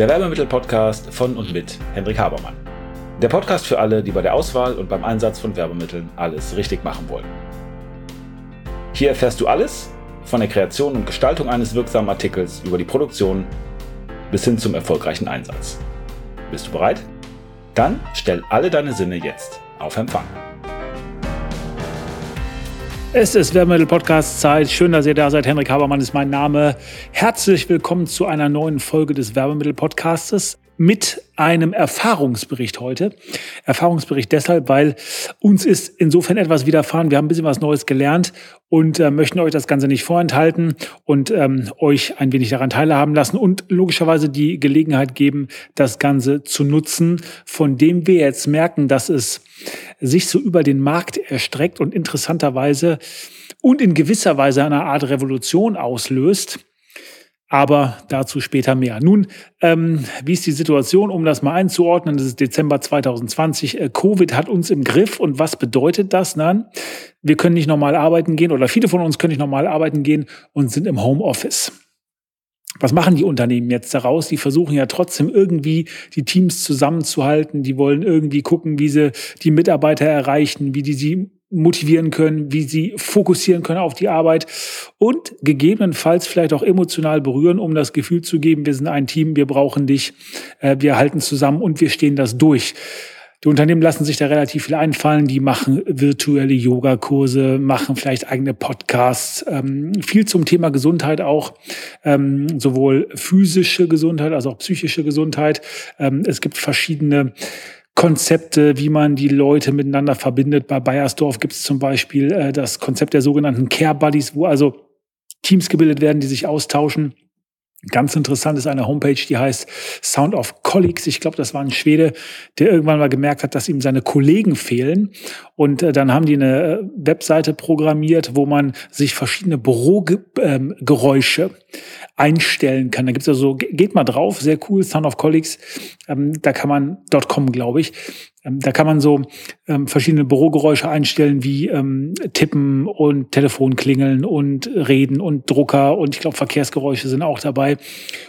der Werbemittel-Podcast von und mit Hendrik Habermann. Der Podcast für alle, die bei der Auswahl und beim Einsatz von Werbemitteln alles richtig machen wollen. Hier erfährst du alles von der Kreation und Gestaltung eines wirksamen Artikels über die Produktion bis hin zum erfolgreichen Einsatz. Bist du bereit? Dann stell alle deine Sinne jetzt auf Empfang. Es ist Werbemittel Podcast Zeit. Schön, dass ihr da seid. Henrik Habermann ist mein Name. Herzlich willkommen zu einer neuen Folge des Werbemittel Podcastes mit einem Erfahrungsbericht heute. Erfahrungsbericht deshalb, weil uns ist insofern etwas widerfahren. Wir haben ein bisschen was Neues gelernt und äh, möchten euch das Ganze nicht vorenthalten und ähm, euch ein wenig daran teilhaben lassen und logischerweise die Gelegenheit geben, das Ganze zu nutzen, von dem wir jetzt merken, dass es sich so über den Markt erstreckt und interessanterweise und in gewisser Weise eine Art Revolution auslöst aber dazu später mehr. Nun, ähm, wie ist die Situation, um das mal einzuordnen? Das ist Dezember 2020. Äh, Covid hat uns im Griff. Und was bedeutet das dann? Wir können nicht normal arbeiten gehen oder viele von uns können nicht normal arbeiten gehen und sind im Homeoffice. Was machen die Unternehmen jetzt daraus? Die versuchen ja trotzdem irgendwie die Teams zusammenzuhalten. Die wollen irgendwie gucken, wie sie die Mitarbeiter erreichen, wie die sie motivieren können, wie sie fokussieren können auf die Arbeit und gegebenenfalls vielleicht auch emotional berühren, um das Gefühl zu geben, wir sind ein Team, wir brauchen dich, äh, wir halten zusammen und wir stehen das durch. Die Unternehmen lassen sich da relativ viel einfallen. Die machen virtuelle Yogakurse, machen vielleicht eigene Podcasts, ähm, viel zum Thema Gesundheit auch, ähm, sowohl physische Gesundheit als auch psychische Gesundheit. Ähm, es gibt verschiedene Konzepte, wie man die Leute miteinander verbindet. Bei Bayersdorf gibt es zum Beispiel äh, das Konzept der sogenannten Care Buddies, wo also Teams gebildet werden, die sich austauschen. Ganz interessant ist eine Homepage, die heißt Sound of Colleagues. Ich glaube, das war ein Schwede, der irgendwann mal gemerkt hat, dass ihm seine Kollegen fehlen. Und äh, dann haben die eine äh, Webseite programmiert, wo man sich verschiedene Bürogeräusche ähm, einstellen kann. Da gibt's also, geht mal drauf, sehr cool, Sound of Colleagues. Ähm, da kann man, .com, glaube ich, da kann man so ähm, verschiedene Bürogeräusche einstellen, wie ähm, Tippen und Telefonklingeln und Reden und Drucker und ich glaube Verkehrsgeräusche sind auch dabei,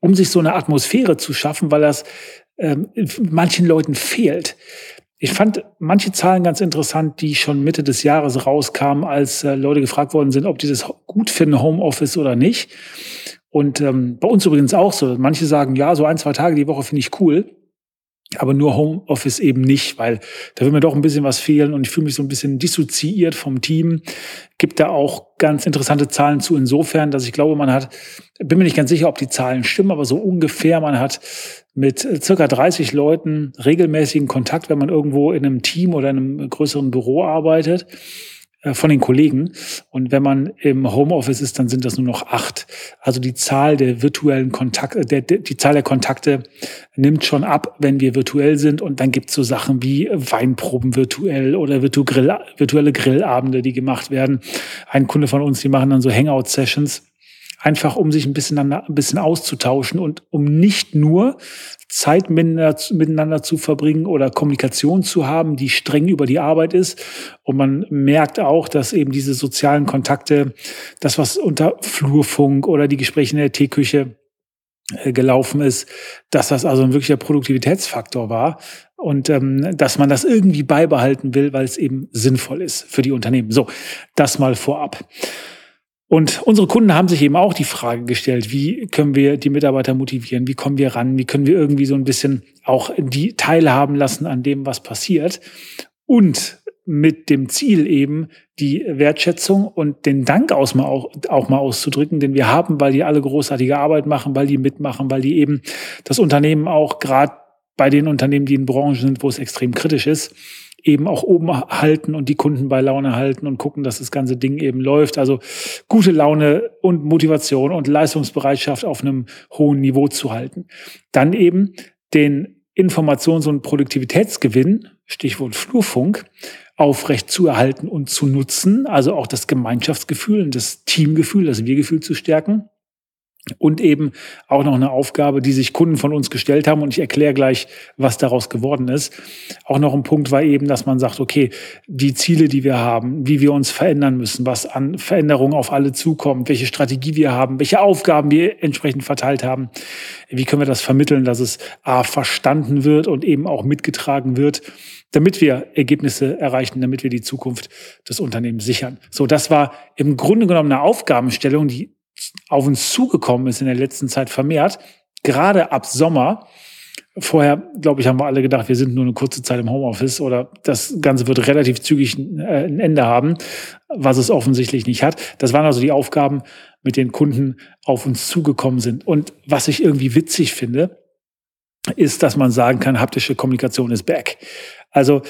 um sich so eine Atmosphäre zu schaffen, weil das ähm, manchen Leuten fehlt. Ich fand manche Zahlen ganz interessant, die schon Mitte des Jahres rauskamen, als äh, Leute gefragt worden sind, ob die das gut finden, Homeoffice oder nicht. Und ähm, bei uns übrigens auch so. Manche sagen, ja, so ein, zwei Tage die Woche finde ich cool aber nur Homeoffice eben nicht, weil da will mir doch ein bisschen was fehlen und ich fühle mich so ein bisschen dissoziiert vom Team. Gibt da auch ganz interessante Zahlen zu insofern, dass ich glaube, man hat, bin mir nicht ganz sicher, ob die Zahlen stimmen, aber so ungefähr, man hat mit circa 30 Leuten regelmäßigen Kontakt, wenn man irgendwo in einem Team oder in einem größeren Büro arbeitet. Äh, von den Kollegen. Und wenn man im Homeoffice ist, dann sind das nur noch acht. Also die Zahl der virtuellen Kontakte, der, die Zahl der Kontakte nimmt schon ab, wenn wir virtuell sind. Und dann gibt's so Sachen wie Weinproben virtuell oder virtuelle Grillabende, die gemacht werden. Ein Kunde von uns, die machen dann so Hangout-Sessions einfach um sich ein bisschen, ein bisschen auszutauschen und um nicht nur Zeit miteinander zu verbringen oder Kommunikation zu haben, die streng über die Arbeit ist. Und man merkt auch, dass eben diese sozialen Kontakte, das, was unter Flurfunk oder die Gespräche in der Teeküche äh, gelaufen ist, dass das also ein wirklicher Produktivitätsfaktor war und ähm, dass man das irgendwie beibehalten will, weil es eben sinnvoll ist für die Unternehmen. So, das mal vorab. Und unsere Kunden haben sich eben auch die Frage gestellt, wie können wir die Mitarbeiter motivieren, wie kommen wir ran, wie können wir irgendwie so ein bisschen auch die teilhaben lassen an dem, was passiert. Und mit dem Ziel eben, die Wertschätzung und den Dank auch mal auszudrücken, den wir haben, weil die alle großartige Arbeit machen, weil die mitmachen, weil die eben das Unternehmen auch gerade bei den Unternehmen, die in Branchen sind, wo es extrem kritisch ist, eben auch oben halten und die Kunden bei Laune halten und gucken, dass das ganze Ding eben läuft. Also gute Laune und Motivation und Leistungsbereitschaft auf einem hohen Niveau zu halten. Dann eben den Informations- und Produktivitätsgewinn, Stichwort Flurfunk, aufrecht zu erhalten und zu nutzen. Also auch das Gemeinschaftsgefühl und das Teamgefühl, das Wir-Gefühl zu stärken. Und eben auch noch eine Aufgabe, die sich Kunden von uns gestellt haben. Und ich erkläre gleich, was daraus geworden ist. Auch noch ein Punkt war eben, dass man sagt, okay, die Ziele, die wir haben, wie wir uns verändern müssen, was an Veränderungen auf alle zukommt, welche Strategie wir haben, welche Aufgaben wir entsprechend verteilt haben. Wie können wir das vermitteln, dass es A, verstanden wird und eben auch mitgetragen wird, damit wir Ergebnisse erreichen, damit wir die Zukunft des Unternehmens sichern. So, das war im Grunde genommen eine Aufgabenstellung, die auf uns zugekommen ist in der letzten Zeit vermehrt, gerade ab Sommer. Vorher, glaube ich, haben wir alle gedacht, wir sind nur eine kurze Zeit im Homeoffice oder das Ganze wird relativ zügig äh, ein Ende haben, was es offensichtlich nicht hat. Das waren also die Aufgaben, mit denen Kunden auf uns zugekommen sind. Und was ich irgendwie witzig finde, ist, dass man sagen kann, haptische Kommunikation ist back. Also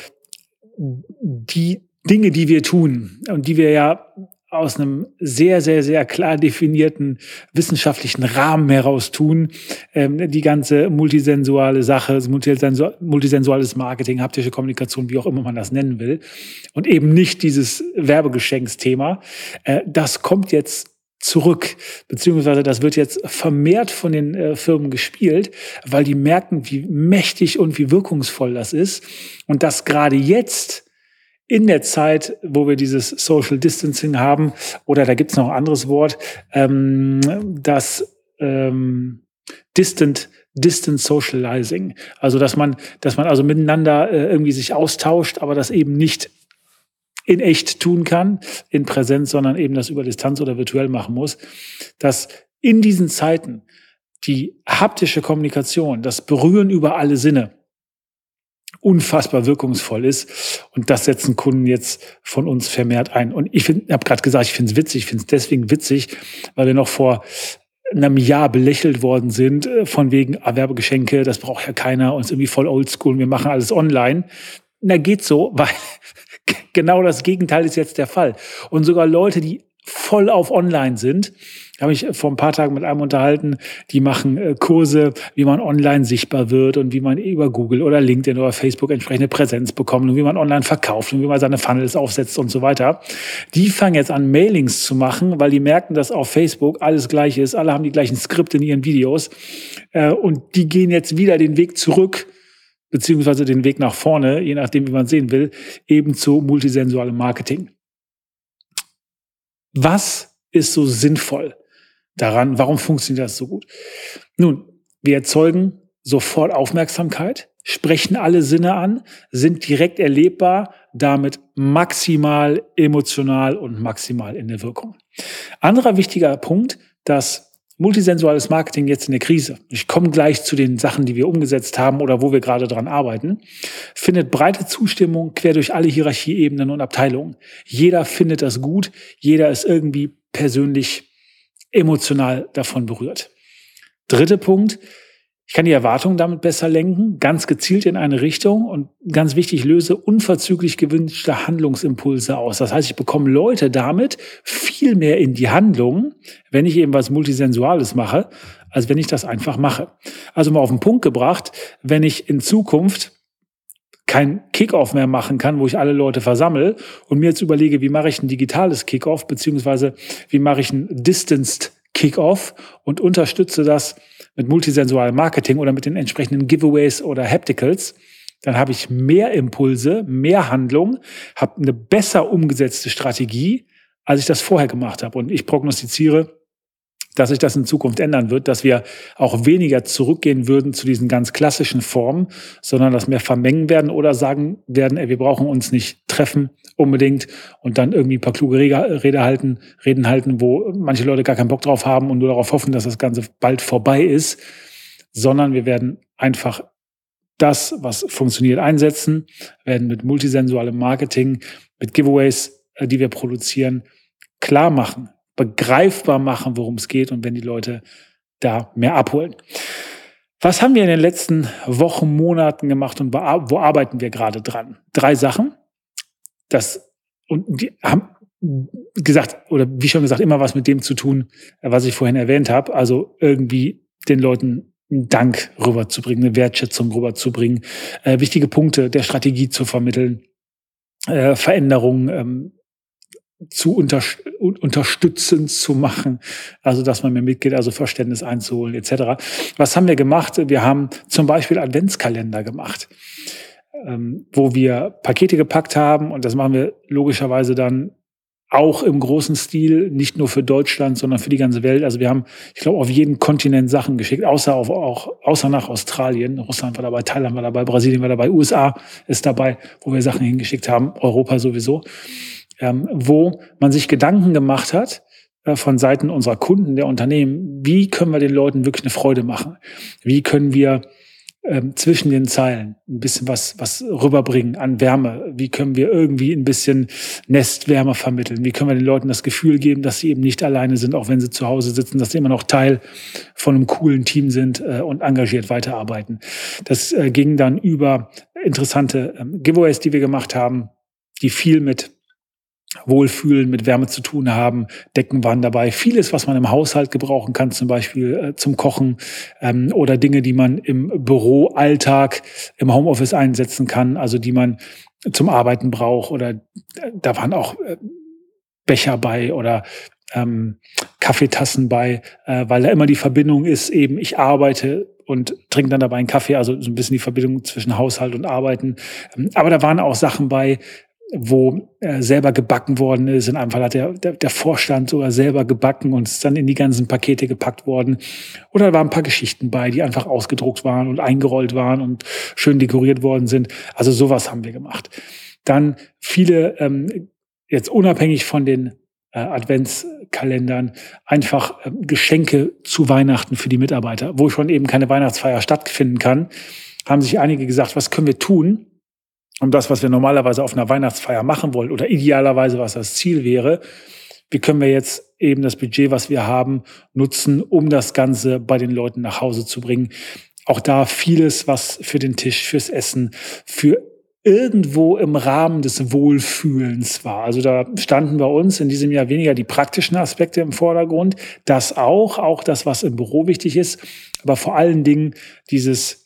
die Dinge, die wir tun und die wir ja aus einem sehr, sehr, sehr klar definierten wissenschaftlichen Rahmen heraus tun. Ähm, die ganze multisensuale Sache, multisensuales Marketing, haptische Kommunikation, wie auch immer man das nennen will. Und eben nicht dieses Werbegeschenksthema. Äh, das kommt jetzt zurück, beziehungsweise das wird jetzt vermehrt von den äh, Firmen gespielt, weil die merken, wie mächtig und wie wirkungsvoll das ist. Und dass gerade jetzt in der Zeit, wo wir dieses Social Distancing haben, oder da gibt es noch ein anderes Wort, ähm, das ähm, Distant Distant Socializing. Also dass man, dass man also miteinander äh, irgendwie sich austauscht, aber das eben nicht in echt tun kann, in Präsenz, sondern eben das über Distanz oder virtuell machen muss, dass in diesen Zeiten die haptische Kommunikation, das Berühren über alle Sinne, unfassbar wirkungsvoll ist. Und das setzen Kunden jetzt von uns vermehrt ein. Und ich habe gerade gesagt, ich finde es witzig. Ich finde es deswegen witzig, weil wir noch vor einem Jahr belächelt worden sind, äh, von wegen Erwerbegeschenke, das braucht ja keiner, uns irgendwie voll oldschool, wir machen alles online. Na, geht so, weil genau das Gegenteil ist jetzt der Fall. Und sogar Leute, die voll auf online sind, habe ich vor ein paar Tagen mit einem unterhalten, die machen äh, Kurse, wie man online sichtbar wird und wie man über Google oder LinkedIn oder Facebook entsprechende Präsenz bekommt und wie man online verkauft und wie man seine Funnels aufsetzt und so weiter. Die fangen jetzt an, Mailings zu machen, weil die merken, dass auf Facebook alles gleich ist. Alle haben die gleichen Skripte in ihren Videos äh, und die gehen jetzt wieder den Weg zurück beziehungsweise den Weg nach vorne, je nachdem, wie man sehen will, eben zu multisensualem Marketing. Was ist so sinnvoll? Daran, warum funktioniert das so gut? Nun, wir erzeugen sofort Aufmerksamkeit, sprechen alle Sinne an, sind direkt erlebbar, damit maximal emotional und maximal in der Wirkung. Anderer wichtiger Punkt, dass multisensuales Marketing jetzt in der Krise, ich komme gleich zu den Sachen, die wir umgesetzt haben oder wo wir gerade dran arbeiten, findet breite Zustimmung quer durch alle Hierarchieebenen und Abteilungen. Jeder findet das gut, jeder ist irgendwie persönlich emotional davon berührt. Dritter Punkt, ich kann die Erwartungen damit besser lenken, ganz gezielt in eine Richtung und ganz wichtig, löse unverzüglich gewünschte Handlungsimpulse aus. Das heißt, ich bekomme Leute damit viel mehr in die Handlung, wenn ich eben was Multisensuales mache, als wenn ich das einfach mache. Also mal auf den Punkt gebracht, wenn ich in Zukunft kein Kickoff mehr machen kann, wo ich alle Leute versammle und mir jetzt überlege, wie mache ich ein digitales Kickoff, beziehungsweise wie mache ich ein Distanced Kickoff und unterstütze das mit multisensualem Marketing oder mit den entsprechenden Giveaways oder Hapticals, dann habe ich mehr Impulse, mehr Handlung, habe eine besser umgesetzte Strategie, als ich das vorher gemacht habe. Und ich prognostiziere, dass sich das in Zukunft ändern wird, dass wir auch weniger zurückgehen würden zu diesen ganz klassischen Formen, sondern das mehr vermengen werden oder sagen werden, ey, wir brauchen uns nicht treffen unbedingt und dann irgendwie ein paar kluge Rede halten, Reden halten, wo manche Leute gar keinen Bock drauf haben und nur darauf hoffen, dass das Ganze bald vorbei ist, sondern wir werden einfach das, was funktioniert, einsetzen, werden mit multisensualem Marketing, mit Giveaways, äh, die wir produzieren, klar machen, begreifbar machen, worum es geht und wenn die Leute da mehr abholen. Was haben wir in den letzten Wochen, Monaten gemacht und wo arbeiten wir gerade dran? Drei Sachen. Das, und die haben gesagt, oder wie schon gesagt, immer was mit dem zu tun, was ich vorhin erwähnt habe. Also irgendwie den Leuten einen Dank rüberzubringen, eine Wertschätzung rüberzubringen, äh, wichtige Punkte der Strategie zu vermitteln, äh, Veränderungen ähm, zu unter, unterstützend zu machen, also dass man mir mitgeht, also Verständnis einzuholen etc. Was haben wir gemacht? Wir haben zum Beispiel Adventskalender gemacht, ähm, wo wir Pakete gepackt haben und das machen wir logischerweise dann auch im großen Stil, nicht nur für Deutschland, sondern für die ganze Welt. Also wir haben, ich glaube, auf jeden Kontinent Sachen geschickt, außer auf, auch außer nach Australien. Russland war dabei, Thailand war dabei, Brasilien war dabei, USA ist dabei, wo wir Sachen hingeschickt haben, Europa sowieso ähm, wo man sich Gedanken gemacht hat äh, von Seiten unserer Kunden, der Unternehmen, wie können wir den Leuten wirklich eine Freude machen? Wie können wir ähm, zwischen den Zeilen ein bisschen was, was rüberbringen an Wärme? Wie können wir irgendwie ein bisschen Nestwärme vermitteln? Wie können wir den Leuten das Gefühl geben, dass sie eben nicht alleine sind, auch wenn sie zu Hause sitzen, dass sie immer noch Teil von einem coolen Team sind äh, und engagiert weiterarbeiten? Das äh, ging dann über interessante ähm, Giveaways, die wir gemacht haben, die viel mit Wohlfühlen, mit Wärme zu tun haben. Decken waren dabei. Vieles, was man im Haushalt gebrauchen kann, zum Beispiel äh, zum Kochen ähm, oder Dinge, die man im Büroalltag, im Homeoffice einsetzen kann, also die man zum Arbeiten braucht. Oder äh, da waren auch äh, Becher bei oder ähm, Kaffeetassen bei, äh, weil da immer die Verbindung ist, eben ich arbeite und trinke dann dabei einen Kaffee, also so ein bisschen die Verbindung zwischen Haushalt und Arbeiten. Ähm, aber da waren auch Sachen bei, wo äh, selber gebacken worden ist. In einem Fall hat der, der, der Vorstand sogar selber gebacken und ist dann in die ganzen Pakete gepackt worden. Oder da waren ein paar Geschichten bei, die einfach ausgedruckt waren und eingerollt waren und schön dekoriert worden sind. Also sowas haben wir gemacht. Dann viele, ähm, jetzt unabhängig von den äh, Adventskalendern, einfach äh, Geschenke zu Weihnachten für die Mitarbeiter, wo schon eben keine Weihnachtsfeier stattfinden kann, haben sich einige gesagt, was können wir tun, um das, was wir normalerweise auf einer Weihnachtsfeier machen wollen oder idealerweise, was das Ziel wäre, wie können wir jetzt eben das Budget, was wir haben, nutzen, um das Ganze bei den Leuten nach Hause zu bringen. Auch da vieles, was für den Tisch, fürs Essen, für irgendwo im Rahmen des Wohlfühlens war. Also da standen bei uns in diesem Jahr weniger die praktischen Aspekte im Vordergrund, das auch, auch das, was im Büro wichtig ist, aber vor allen Dingen dieses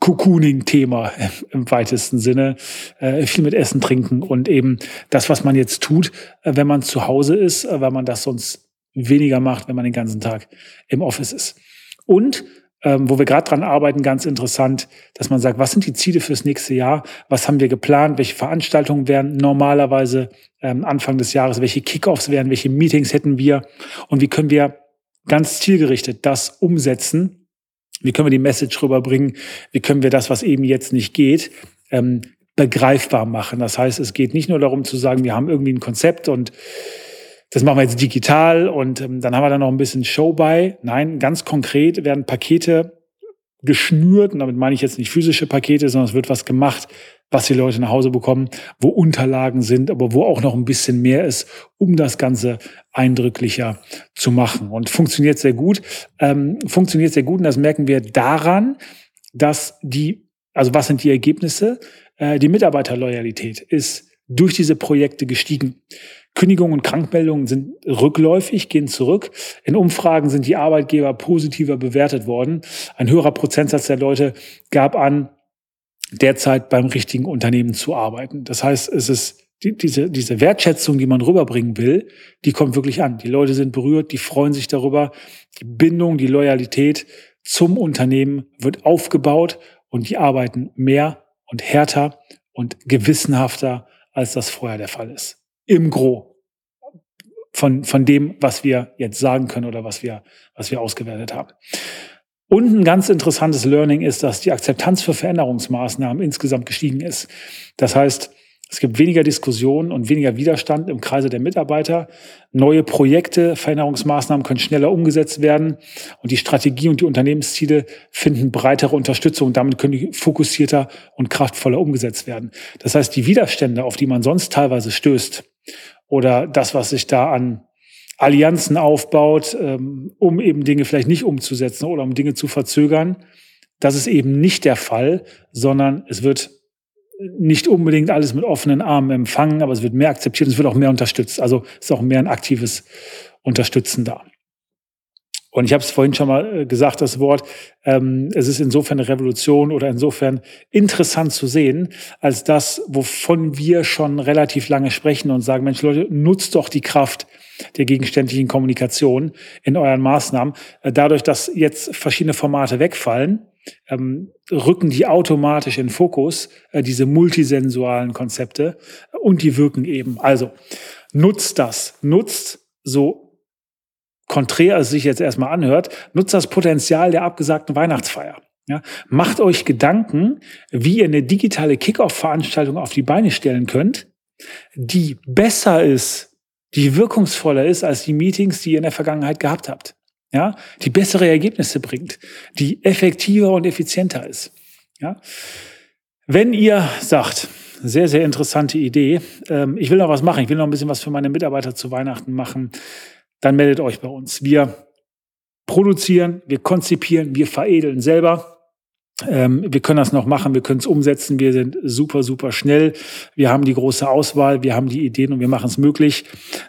Cocooning-Thema im weitesten Sinne. Äh, viel mit Essen, Trinken und eben das, was man jetzt tut, äh, wenn man zu Hause ist, äh, weil man das sonst weniger macht, wenn man den ganzen Tag im Office ist. Und ähm, wo wir gerade dran arbeiten, ganz interessant, dass man sagt, was sind die Ziele fürs nächste Jahr? Was haben wir geplant? Welche Veranstaltungen wären normalerweise ähm, Anfang des Jahres? Welche Kickoffs wären? Welche Meetings hätten wir? Und wie können wir ganz zielgerichtet das umsetzen? Wie können wir die Message rüberbringen? Wie können wir das, was eben jetzt nicht geht, ähm, begreifbar machen? Das heißt, es geht nicht nur darum zu sagen, wir haben irgendwie ein Konzept und das machen wir jetzt digital und ähm, dann haben wir da noch ein bisschen Show bei. Nein, ganz konkret werden Pakete geschnürt, und damit meine ich jetzt nicht physische Pakete, sondern es wird was gemacht, was die Leute nach Hause bekommen, wo Unterlagen sind, aber wo auch noch ein bisschen mehr ist, um das Ganze eindrücklicher zu machen. Und funktioniert sehr gut. Ähm, funktioniert sehr gut und das merken wir daran, dass die, also was sind die Ergebnisse? Äh, die Mitarbeiterloyalität ist durch diese Projekte gestiegen. Kündigungen und Krankmeldungen sind rückläufig, gehen zurück. In Umfragen sind die Arbeitgeber positiver bewertet worden. Ein höherer Prozentsatz der Leute gab an, derzeit beim richtigen Unternehmen zu arbeiten. Das heißt, es ist die, diese, diese Wertschätzung, die man rüberbringen will, die kommt wirklich an. Die Leute sind berührt, die freuen sich darüber. Die Bindung, die Loyalität zum Unternehmen wird aufgebaut und die arbeiten mehr und härter und gewissenhafter, als das vorher der Fall ist. Im Gro von, von dem, was wir jetzt sagen können oder was wir, was wir ausgewertet haben. Und ein ganz interessantes Learning ist, dass die Akzeptanz für Veränderungsmaßnahmen insgesamt gestiegen ist. Das heißt, es gibt weniger Diskussionen und weniger Widerstand im Kreise der Mitarbeiter. Neue Projekte, Veränderungsmaßnahmen können schneller umgesetzt werden und die Strategie und die Unternehmensziele finden breitere Unterstützung. Damit können die fokussierter und kraftvoller umgesetzt werden. Das heißt, die Widerstände, auf die man sonst teilweise stößt oder das, was sich da an Allianzen aufbaut, ähm, um eben Dinge vielleicht nicht umzusetzen oder um Dinge zu verzögern. Das ist eben nicht der Fall, sondern es wird nicht unbedingt alles mit offenen Armen empfangen, aber es wird mehr akzeptiert, es wird auch mehr unterstützt. Also ist auch mehr ein aktives Unterstützen da. Und ich habe es vorhin schon mal äh, gesagt, das Wort, ähm, es ist insofern eine Revolution oder insofern interessant zu sehen, als das, wovon wir schon relativ lange sprechen und sagen, Mensch Leute, nutzt doch die Kraft der gegenständlichen Kommunikation in euren Maßnahmen. Äh, dadurch, dass jetzt verschiedene Formate wegfallen, ähm, rücken die automatisch in Fokus, äh, diese multisensualen Konzepte, und die wirken eben. Also nutzt das, nutzt so konträr es sich jetzt erstmal anhört, nutzt das Potenzial der abgesagten Weihnachtsfeier. Ja, macht euch Gedanken, wie ihr eine digitale Kickoff-Veranstaltung auf die Beine stellen könnt, die besser ist, die wirkungsvoller ist als die Meetings, die ihr in der Vergangenheit gehabt habt. Ja, die bessere Ergebnisse bringt, die effektiver und effizienter ist. Ja, wenn ihr sagt, sehr, sehr interessante Idee, ähm, ich will noch was machen, ich will noch ein bisschen was für meine Mitarbeiter zu Weihnachten machen, dann meldet euch bei uns. Wir produzieren, wir konzipieren, wir veredeln selber. Ähm, wir können das noch machen, wir können es umsetzen, wir sind super, super schnell. Wir haben die große Auswahl, wir haben die Ideen und wir machen es möglich.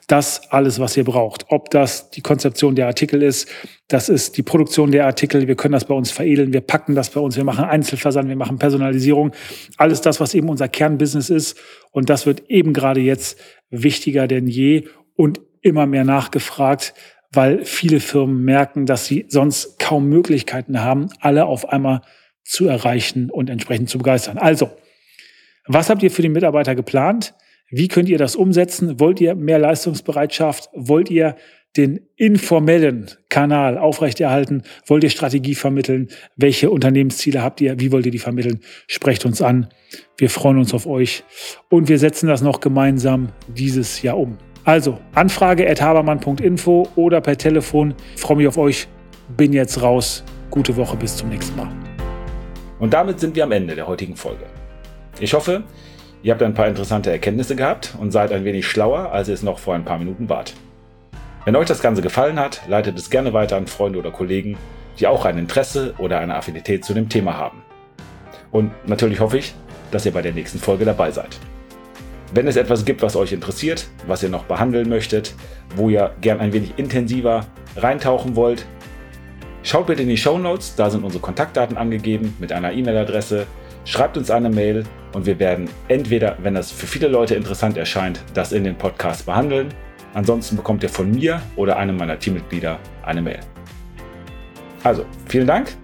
Das alles, was ihr braucht. Ob das die Konzeption der Artikel ist, das ist die Produktion der Artikel, wir können das bei uns veredeln, wir packen das bei uns, wir machen Einzelversand, wir machen Personalisierung. Alles das, was eben unser Kernbusiness ist. Und das wird eben gerade jetzt wichtiger denn je. Und immer mehr nachgefragt, weil viele Firmen merken, dass sie sonst kaum Möglichkeiten haben, alle auf einmal zu erreichen und entsprechend zu begeistern. Also, was habt ihr für die Mitarbeiter geplant? Wie könnt ihr das umsetzen? Wollt ihr mehr Leistungsbereitschaft? Wollt ihr den informellen Kanal aufrechterhalten? Wollt ihr Strategie vermitteln? Welche Unternehmensziele habt ihr? Wie wollt ihr die vermitteln? Sprecht uns an. Wir freuen uns auf euch und wir setzen das noch gemeinsam dieses Jahr um. Also Anfrage at habermann.info oder per Telefon. Ich freue mich auf euch. Bin jetzt raus. Gute Woche, bis zum nächsten Mal. Und damit sind wir am Ende der heutigen Folge. Ich hoffe, ihr habt ein paar interessante Erkenntnisse gehabt und seid ein wenig schlauer, als ihr es noch vor ein paar Minuten wart. Wenn euch das Ganze gefallen hat, leitet es gerne weiter an Freunde oder Kollegen, die auch ein Interesse oder eine Affinität zu dem Thema haben. Und natürlich hoffe ich, dass ihr bei der nächsten Folge dabei seid. Wenn es etwas gibt, was euch interessiert, was ihr noch behandeln möchtet, wo ihr gern ein wenig intensiver reintauchen wollt, schaut bitte in die Show Notes, da sind unsere Kontaktdaten angegeben mit einer E-Mail-Adresse. Schreibt uns eine Mail und wir werden entweder, wenn das für viele Leute interessant erscheint, das in den Podcast behandeln. Ansonsten bekommt ihr von mir oder einem meiner Teammitglieder eine Mail. Also, vielen Dank